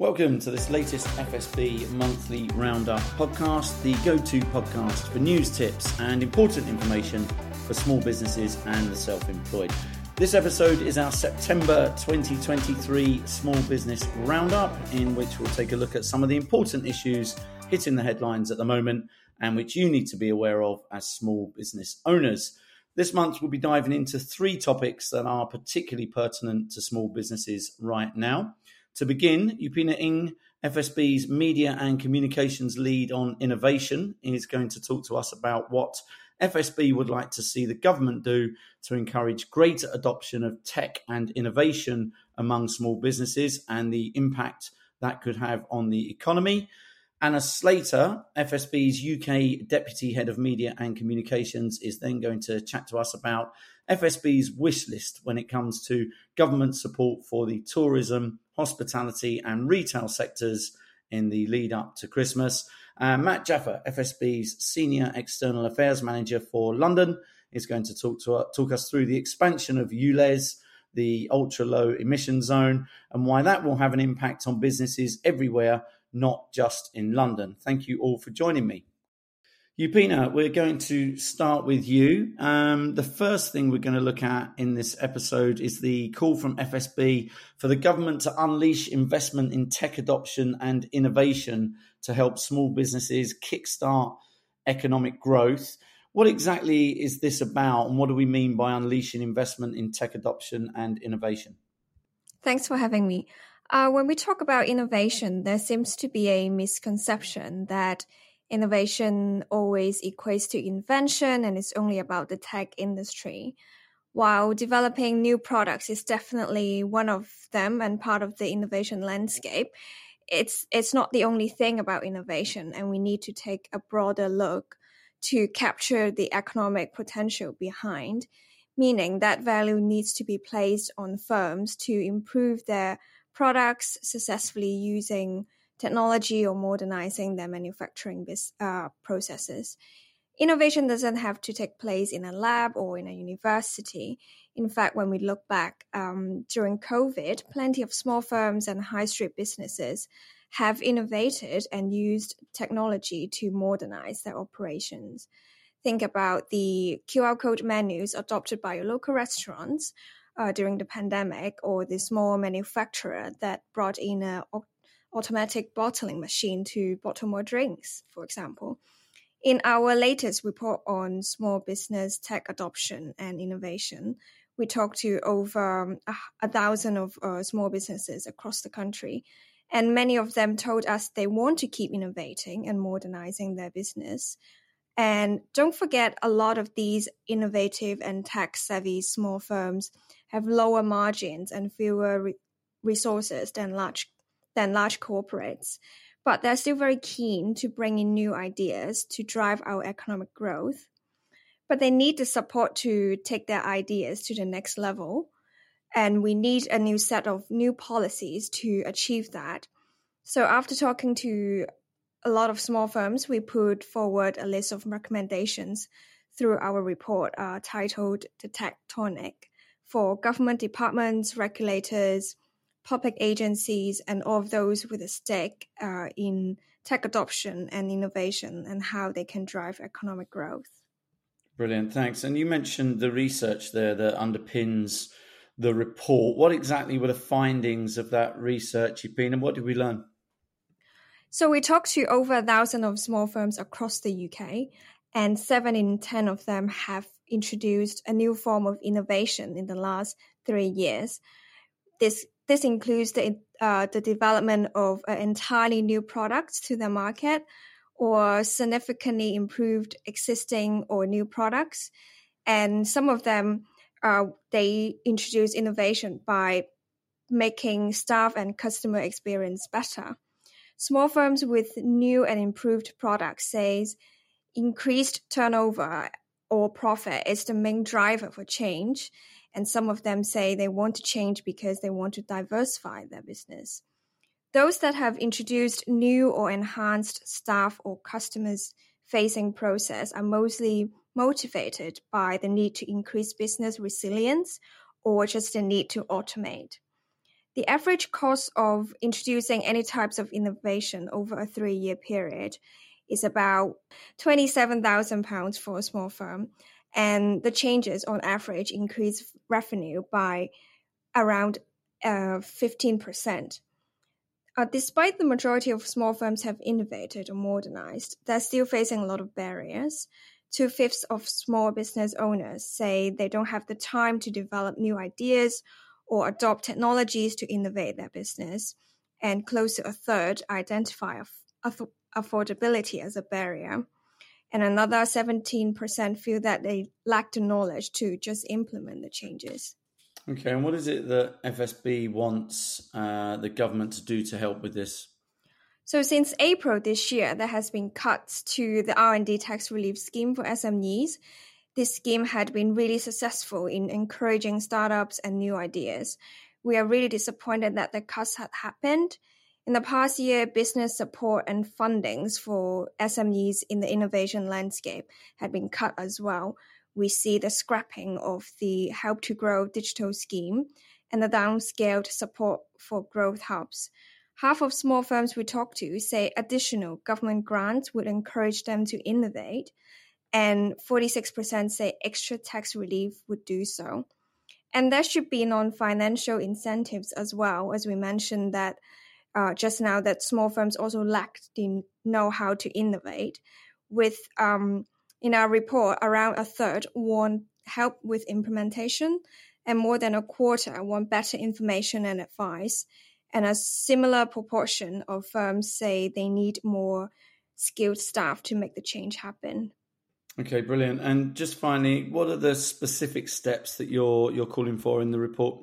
Welcome to this latest FSB monthly roundup podcast, the go to podcast for news tips and important information for small businesses and the self employed. This episode is our September 2023 small business roundup, in which we'll take a look at some of the important issues hitting the headlines at the moment and which you need to be aware of as small business owners. This month, we'll be diving into three topics that are particularly pertinent to small businesses right now. To begin, Yupina Ng, FSB's Media and Communications Lead on Innovation, is going to talk to us about what FSB would like to see the government do to encourage greater adoption of tech and innovation among small businesses and the impact that could have on the economy. Anna Slater, FSB's UK Deputy Head of Media and Communications, is then going to chat to us about FSB's wish list when it comes to government support for the tourism hospitality, and retail sectors in the lead up to Christmas. Uh, Matt Jaffa, FSB's Senior External Affairs Manager for London, is going to talk to talk us through the expansion of ULEZ, the ultra low emission zone, and why that will have an impact on businesses everywhere, not just in London. Thank you all for joining me. Yupina, we're going to start with you. Um, the first thing we're going to look at in this episode is the call from FSB for the government to unleash investment in tech adoption and innovation to help small businesses kickstart economic growth. What exactly is this about, and what do we mean by unleashing investment in tech adoption and innovation? Thanks for having me. Uh, when we talk about innovation, there seems to be a misconception that innovation always equates to invention and it's only about the tech industry. While developing new products is definitely one of them and part of the innovation landscape, it's it's not the only thing about innovation and we need to take a broader look to capture the economic potential behind meaning that value needs to be placed on firms to improve their products successfully using technology or modernizing their manufacturing uh, processes. Innovation doesn't have to take place in a lab or in a university. In fact, when we look back um, during COVID, plenty of small firms and high street businesses have innovated and used technology to modernize their operations. Think about the QR code menus adopted by your local restaurants uh, during the pandemic, or the small manufacturer that brought in a automatic bottling machine to bottle more drinks, for example. In our latest report on small business tech adoption and innovation, we talked to over um, a, a thousand of uh, small businesses across the country, and many of them told us they want to keep innovating and modernizing their business. And don't forget, a lot of these innovative and tech savvy small firms have lower margins and fewer re- resources than large than large corporates, but they're still very keen to bring in new ideas to drive our economic growth. But they need the support to take their ideas to the next level. And we need a new set of new policies to achieve that. So, after talking to a lot of small firms, we put forward a list of recommendations through our report uh, titled The Tech Tonic for government departments, regulators, public agencies and all of those with a stake uh, in tech adoption and innovation and how they can drive economic growth. Brilliant, thanks. And you mentioned the research there that underpins the report. What exactly were the findings of that research, Yupina, and what did we learn? So we talked to over a thousand of small firms across the UK, and seven in ten of them have introduced a new form of innovation in the last three years. This this includes the, uh, the development of entirely new products to the market or significantly improved existing or new products. And some of them, uh, they introduce innovation by making staff and customer experience better. Small firms with new and improved products says increased turnover or profit is the main driver for change and some of them say they want to change because they want to diversify their business. Those that have introduced new or enhanced staff or customers facing process are mostly motivated by the need to increase business resilience or just the need to automate. The average cost of introducing any types of innovation over a three year period is about £27,000 for a small firm. And the changes on average increase revenue by around uh, 15%. Uh, despite the majority of small firms have innovated or modernized, they're still facing a lot of barriers. Two fifths of small business owners say they don't have the time to develop new ideas or adopt technologies to innovate their business, and close to a third identify aff- affordability as a barrier. And another 17% feel that they lack the knowledge to just implement the changes. Okay, and what is it that FSB wants uh, the government to do to help with this? So since April this year, there has been cuts to the R&D tax relief scheme for SMEs, this scheme had been really successful in encouraging startups and new ideas. We are really disappointed that the cuts had happened. In the past year, business support and fundings for SMEs in the innovation landscape had been cut as well. We see the scrapping of the Help to Grow digital scheme and the downscaled support for growth hubs. Half of small firms we talk to say additional government grants would encourage them to innovate and 46% say extra tax relief would do so. And there should be non-financial incentives as well, as we mentioned that uh, just now that small firms also lack the know-how to innovate. With um, in our report, around a third want help with implementation, and more than a quarter want better information and advice. And a similar proportion of firms say they need more skilled staff to make the change happen. Okay, brilliant. And just finally, what are the specific steps that you're you're calling for in the report?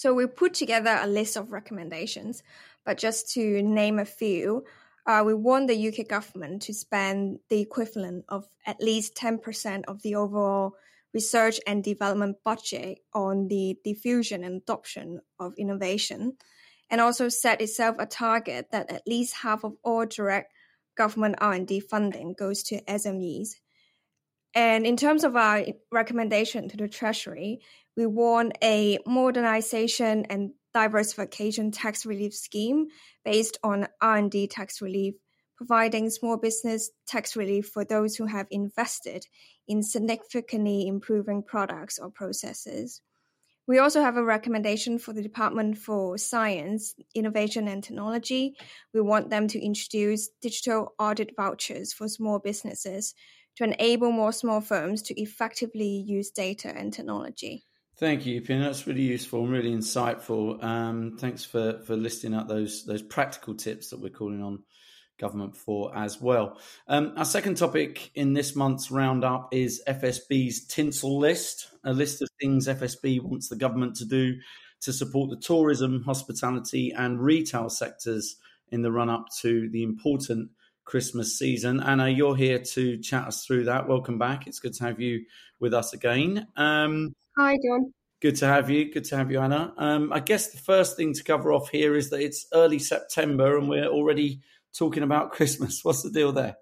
So we put together a list of recommendations, but just to name a few, uh, we want the UK government to spend the equivalent of at least 10% of the overall research and development budget on the diffusion and adoption of innovation, and also set itself a target that at least half of all direct government R&D funding goes to SMEs. And in terms of our recommendation to the Treasury, we want a modernization and diversification tax relief scheme based on R&D tax relief, providing small business tax relief for those who have invested in significantly improving products or processes. We also have a recommendation for the Department for Science, Innovation and Technology. We want them to introduce digital audit vouchers for small businesses to enable more small firms to effectively use data and technology. Thank you, Pin. That's really useful and really insightful. Um, thanks for, for listing out those those practical tips that we're calling on government for as well. Um, our second topic in this month's roundup is FSB's tinsel list, a list of things FSB wants the government to do to support the tourism, hospitality, and retail sectors in the run up to the important Christmas season. Anna, you're here to chat us through that. Welcome back. It's good to have you with us again. Um, Hi, John. Good to have you. Good to have you, Anna. Um, I guess the first thing to cover off here is that it's early September and we're already talking about Christmas. What's the deal there?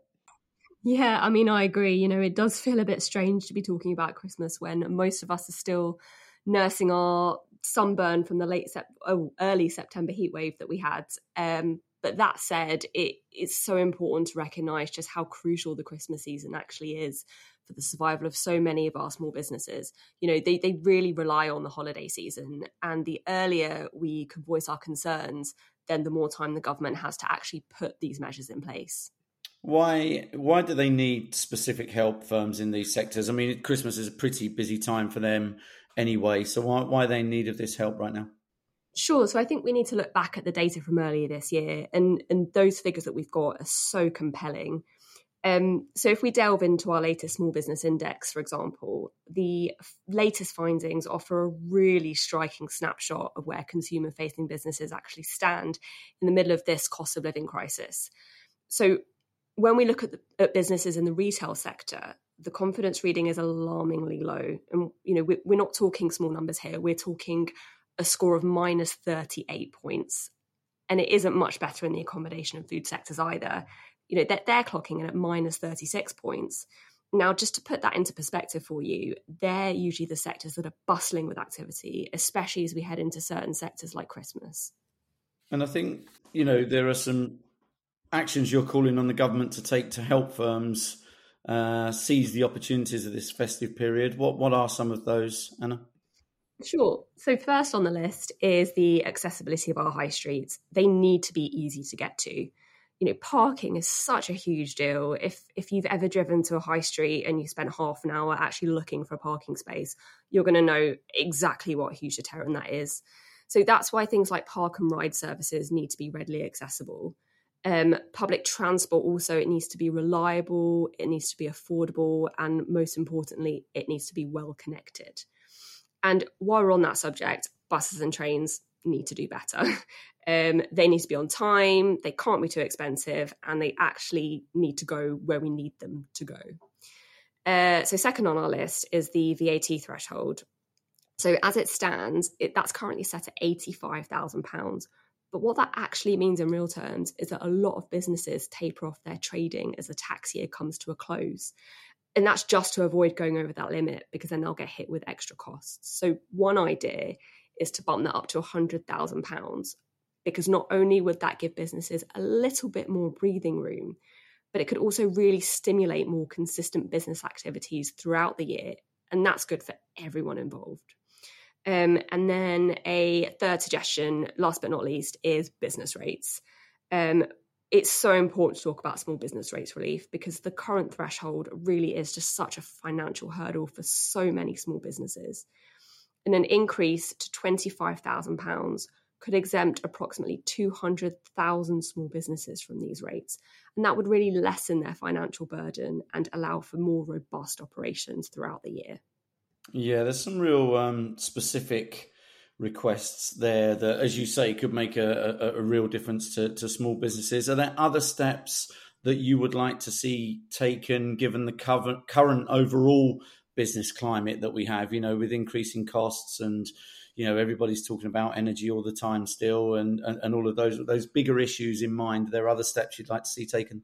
Yeah, I mean, I agree. You know, it does feel a bit strange to be talking about Christmas when most of us are still nursing our sunburn from the late sep- oh, early September heat wave that we had. Um, but that said, it is so important to recognise just how crucial the Christmas season actually is for the survival of so many of our small businesses. You know, they, they really rely on the holiday season. And the earlier we can voice our concerns, then the more time the government has to actually put these measures in place. Why why do they need specific help firms in these sectors? I mean, Christmas is a pretty busy time for them anyway. So why why they in need of this help right now? Sure. So I think we need to look back at the data from earlier this year, and and those figures that we've got are so compelling. Um, so if we delve into our latest small business index, for example, the latest findings offer a really striking snapshot of where consumer facing businesses actually stand in the middle of this cost of living crisis. So when we look at, the, at businesses in the retail sector, the confidence reading is alarmingly low. And, you know, we're, we're not talking small numbers here. We're talking a score of minus 38 points. And it isn't much better in the accommodation and food sectors either you know, they're, they're clocking in at minus 36 points. Now, just to put that into perspective for you, they're usually the sectors that are bustling with activity, especially as we head into certain sectors like Christmas. And I think, you know, there are some actions you're calling on the government to take to help firms uh, seize the opportunities of this festive period. What what are some of those, Anna? Sure. So first on the list is the accessibility of our high streets. They need to be easy to get to. You know parking is such a huge deal. If if you've ever driven to a high street and you spent half an hour actually looking for a parking space you're going to know exactly what a huge deterrent that is. So that's why things like park and ride services need to be readily accessible. Um, public transport also it needs to be reliable it needs to be affordable and most importantly it needs to be well connected and while we're on that subject buses and trains need to do better Um, they need to be on time, they can't be too expensive, and they actually need to go where we need them to go. Uh, so, second on our list is the VAT threshold. So, as it stands, it, that's currently set at £85,000. But what that actually means in real terms is that a lot of businesses taper off their trading as the tax year comes to a close. And that's just to avoid going over that limit because then they'll get hit with extra costs. So, one idea is to bump that up to £100,000 because not only would that give businesses a little bit more breathing room, but it could also really stimulate more consistent business activities throughout the year. And that's good for everyone involved. Um, and then a third suggestion, last but not least, is business rates. Um, it's so important to talk about small business rates relief because the current threshold really is just such a financial hurdle for so many small businesses. And an increase to £25,000 could exempt approximately 200,000 small businesses from these rates. And that would really lessen their financial burden and allow for more robust operations throughout the year. Yeah, there's some real um, specific requests there that, as you say, could make a, a, a real difference to, to small businesses. Are there other steps that you would like to see taken given the current overall business climate that we have, you know, with increasing costs and you know everybody's talking about energy all the time still and, and, and all of those those bigger issues in mind there are other steps you'd like to see taken?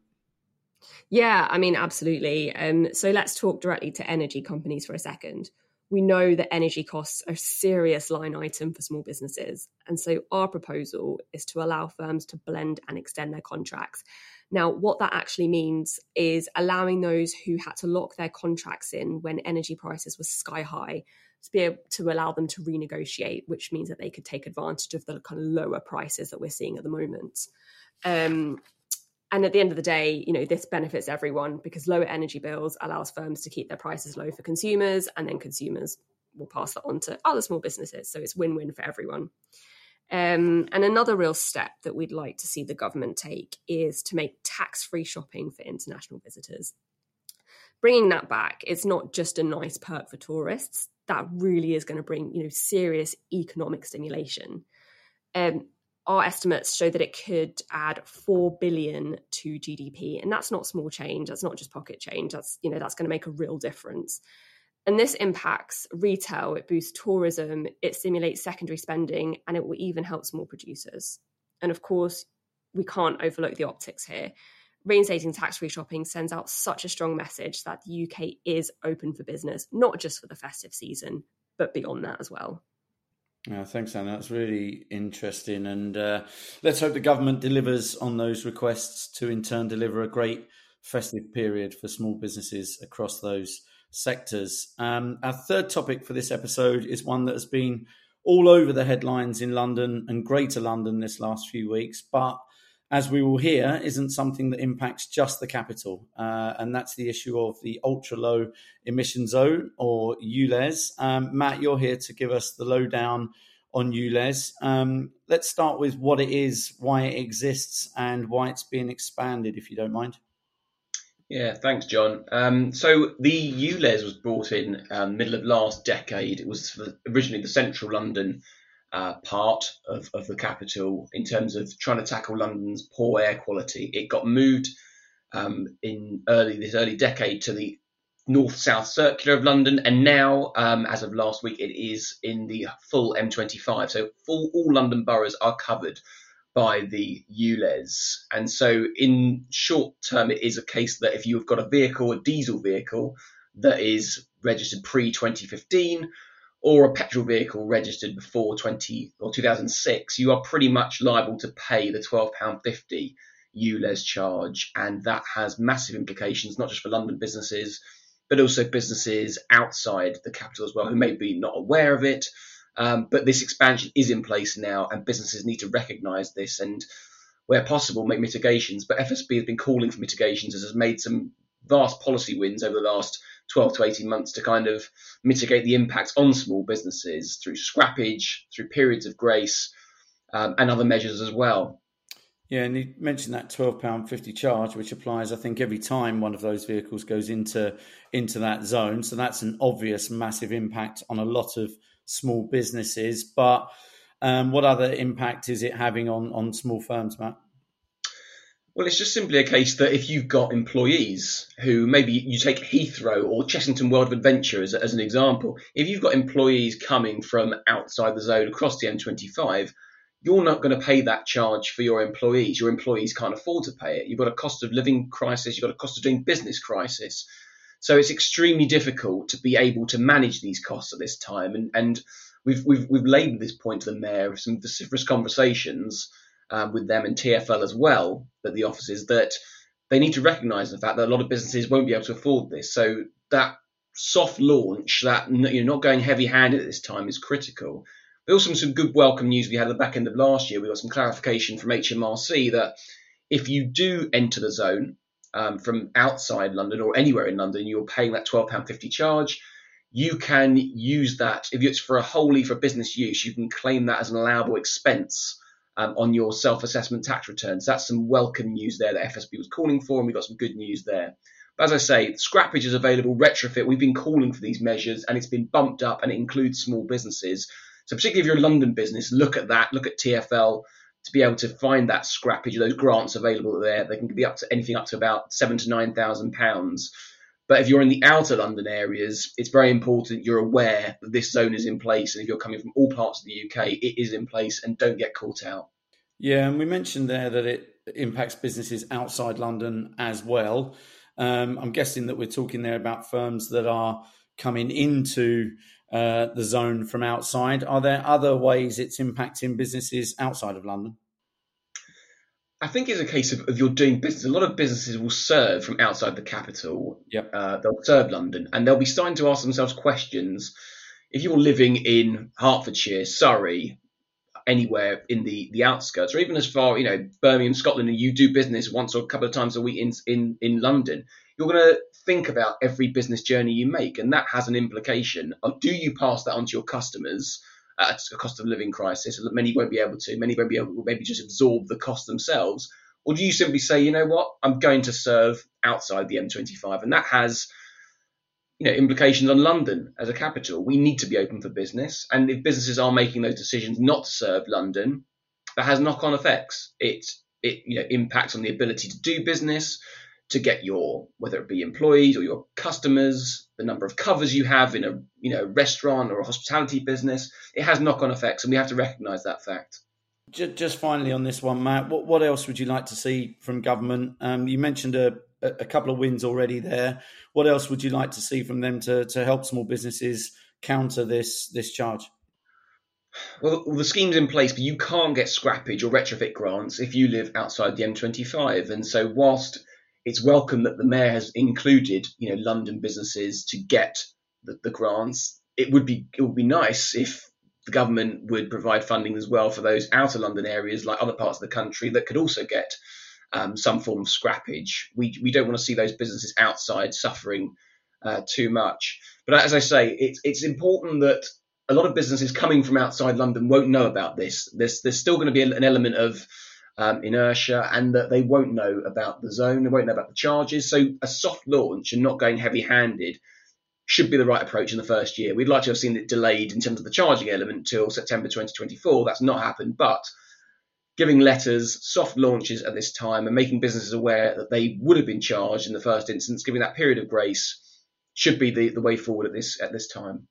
Yeah i mean absolutely. Um, so let's talk directly to energy companies for a second we know that energy costs are a serious line item for small businesses and so our proposal is to allow firms to blend and extend their contracts now, what that actually means is allowing those who had to lock their contracts in when energy prices were sky high to be able to allow them to renegotiate, which means that they could take advantage of the kind of lower prices that we're seeing at the moment. Um, and at the end of the day, you know, this benefits everyone because lower energy bills allows firms to keep their prices low for consumers, and then consumers will pass that on to other small businesses. So it's win-win for everyone. Um, and another real step that we'd like to see the government take is to make tax-free shopping for international visitors. Bringing that back, it's not just a nice perk for tourists that really is going to bring you know serious economic stimulation. Um, our estimates show that it could add four billion to GDP, and that's not small change. That's not just pocket change. That's you know that's going to make a real difference. And this impacts retail. It boosts tourism. It stimulates secondary spending, and it will even help small producers. And of course, we can't overlook the optics here reinstating tax free shopping sends out such a strong message that the UK is open for business, not just for the festive season, but beyond that as well. Yeah, thanks, Anna. That's really interesting. And uh, let's hope the government delivers on those requests to, in turn, deliver a great festive period for small businesses across those sectors. Um, our third topic for this episode is one that has been all over the headlines in London and Greater London this last few weeks, but as we will hear, isn't something that impacts just the capital. Uh, and that's the issue of the ultra low emission zone or ULEZ. Um, Matt, you're here to give us the lowdown on ULEZ. Um, let's start with what it is, why it exists, and why it's being expanded, if you don't mind. Yeah, thanks, John. Um, so the ULEZ was brought in um, middle of last decade. It was originally the central London uh, part of, of the capital in terms of trying to tackle London's poor air quality. It got moved um, in early this early decade to the north-south circular of London, and now, um, as of last week, it is in the full M25. So full, all London boroughs are covered by the ULEZ. And so, in short term, it is a case that if you've got a vehicle, a diesel vehicle, that is registered pre 2015, or a petrol vehicle registered before 20 or 2006, you are pretty much liable to pay the £12.50 ULEZ charge. And that has massive implications, not just for London businesses, but also businesses outside the capital as well, who may be not aware of it. Um, but this expansion is in place now, and businesses need to recognise this and, where possible, make mitigations. But FSB has been calling for mitigations, as has made some vast policy wins over the last 12 to 18 months to kind of mitigate the impact on small businesses through scrappage, through periods of grace, um, and other measures as well. Yeah, and you mentioned that twelve pound fifty charge, which applies, I think, every time one of those vehicles goes into into that zone. So that's an obvious, massive impact on a lot of small businesses. But um, what other impact is it having on on small firms, Matt? Well, it's just simply a case that if you've got employees who maybe you take Heathrow or Chessington World of Adventure as, as an example, if you've got employees coming from outside the zone across the M25, you're not going to pay that charge for your employees. Your employees can't afford to pay it. You've got a cost of living crisis, you've got a cost of doing business crisis. So it's extremely difficult to be able to manage these costs at this time. And, and we've, we've, we've labelled this point to the mayor of some vociferous conversations um, with them and TFL as well at the offices that they need to recognise the fact that a lot of businesses won't be able to afford this. So that soft launch, that you're not going heavy-handed at this time, is critical. But also some good welcome news we had at the back end of last year. We got some clarification from HMRC that if you do enter the zone um, from outside London or anywhere in London, you're paying that £12.50 charge. You can use that if it's for a wholly for business use. You can claim that as an allowable expense um, on your self-assessment tax returns. That's some welcome news there that FSB was calling for, and we got some good news there. But as I say, scrappage is available, retrofit. We've been calling for these measures, and it's been bumped up, and it includes small businesses. So particularly if you're a London business, look at that. Look at TFL to be able to find that scrappage. Those grants available there, they can be up to anything up to about seven to nine thousand pounds. But if you're in the outer London areas, it's very important you're aware that this zone is in place. And if you're coming from all parts of the UK, it is in place and don't get caught out. Yeah, and we mentioned there that it impacts businesses outside London as well. Um, I'm guessing that we're talking there about firms that are coming into uh, the zone from outside. Are there other ways it's impacting businesses outside of London? I think it's a case of, of you're doing business. A lot of businesses will serve from outside the capital. Yep. Uh, they'll serve London and they'll be starting to ask themselves questions. If you're living in Hertfordshire, Surrey, anywhere in the, the outskirts, or even as far, you know, Birmingham, Scotland, and you do business once or a couple of times a week in, in, in London, you're going to think about every business journey you make. And that has an implication of do you pass that on to your customers? at a cost of living crisis. Many won't be able to. Many won't be able to maybe just absorb the cost themselves. Or do you simply say, you know what, I'm going to serve outside the M25, and that has you know implications on London as a capital. We need to be open for business, and if businesses are making those decisions not to serve London, that has knock-on effects. It it you know impacts on the ability to do business, to get your whether it be employees or your customers, the number of covers you have in a you know restaurant or a hospitality business. It has knock-on effects, and we have to recognise that fact. Just finally on this one, Matt, what, what else would you like to see from government? Um, you mentioned a, a couple of wins already there. What else would you like to see from them to, to help small businesses counter this this charge? Well, the scheme's in place, but you can't get scrappage or retrofit grants if you live outside the M25. And so, whilst it's welcome that the mayor has included, you know, London businesses to get the, the grants, it would be it would be nice if the government would provide funding as well for those outer London areas, like other parts of the country, that could also get um, some form of scrappage. We we don't want to see those businesses outside suffering uh, too much. But as I say, it's it's important that a lot of businesses coming from outside London won't know about this. There's there's still going to be an element of um, inertia, and that they won't know about the zone, they won't know about the charges. So a soft launch and not going heavy-handed should be the right approach in the first year. We'd like to have seen it delayed in terms of the charging element till September 2024. That's not happened, but giving letters, soft launches at this time, and making businesses aware that they would have been charged in the first instance, giving that period of grace, should be the, the way forward at this at this time.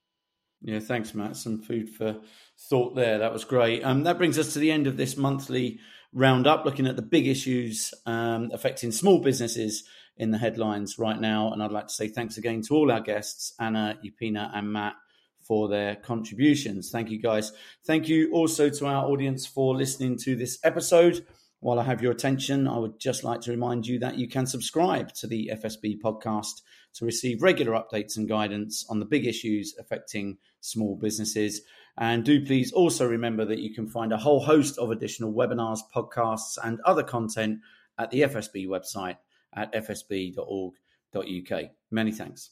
Yeah, thanks, Matt. Some food for thought there. That was great. Um, that brings us to the end of this monthly roundup, looking at the big issues um, affecting small businesses in the headlines right now. And I'd like to say thanks again to all our guests, Anna, Yupina, and Matt, for their contributions. Thank you, guys. Thank you also to our audience for listening to this episode. While I have your attention, I would just like to remind you that you can subscribe to the FSB podcast to receive regular updates and guidance on the big issues affecting small businesses. And do please also remember that you can find a whole host of additional webinars, podcasts, and other content at the FSB website at fsb.org.uk. Many thanks.